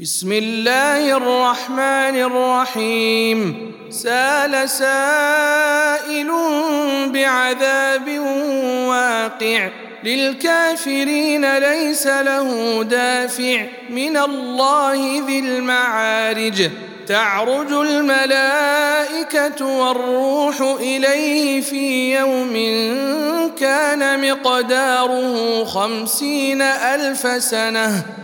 بسم الله الرحمن الرحيم. سال سائل بعذاب واقع. للكافرين ليس له دافع. من الله ذي المعارج. تعرج الملائكة والروح إليه في يوم كان مقداره خمسين ألف سنة.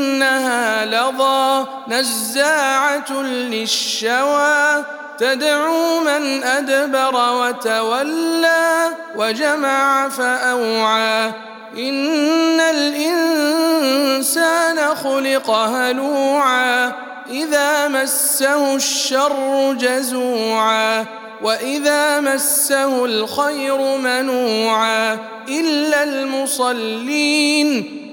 إنها لظى نزاعة للشوى تدعو من أدبر وتولى وجمع فأوعى إن الإنسان خلق هلوعا إذا مسه الشر جزوعا وإذا مسه الخير منوعا إلا المصلين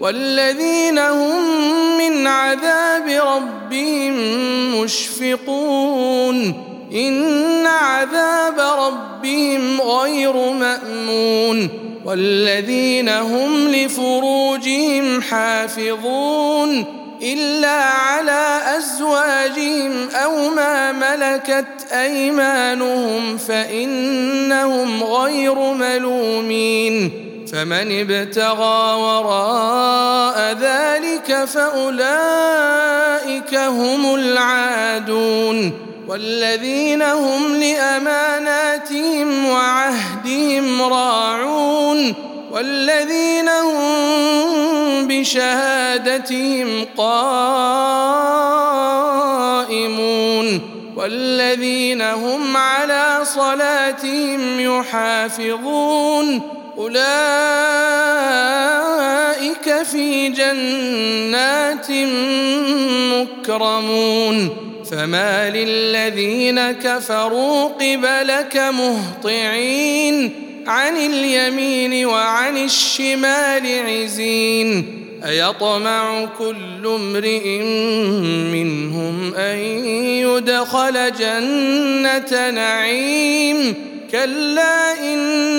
والذين هم من عذاب ربهم مشفقون. إن عذاب ربهم غير مأمون. والذين هم لفروجهم حافظون. إلا على أزواجهم أو ما ملكت أيمانهم فإنهم غير ملومين. فمن ابتغى وراء ذلك فأولئك هم العادون والذين هم لأماناتهم وعهدهم راعون والذين هم بشهادتهم قائمون والذين هم على صلاتهم يحافظون أولئك في جنات مكرمون. فما للذين كفروا قبلك مهطعين. عن اليمين وعن الشمال عزين. أيطمع كل امرئ منهم أن يدخل جنة نعيم. كلا أنا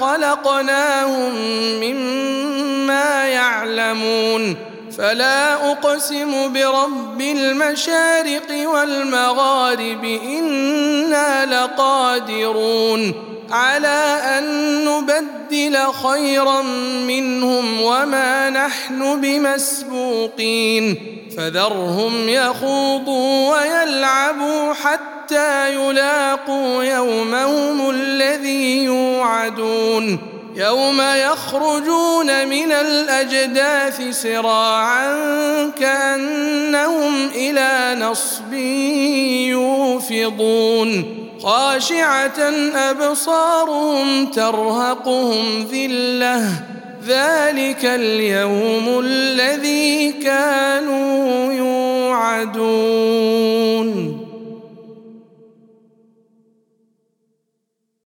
خلقناهم مما يعلمون فلا أقسم برب المشارق والمغارب إنا لقادرون على أن نبدل خيرا منهم وما نحن بمسبوقين فذرهم يخوضوا ويلعبوا حتى حتى يلاقوا يومهم الذي يوعدون يوم يخرجون من الأجداث سراعا كأنهم إلى نصب يوفضون خاشعة أبصارهم ترهقهم ذلة ذلك اليوم الذي كانوا يوعدون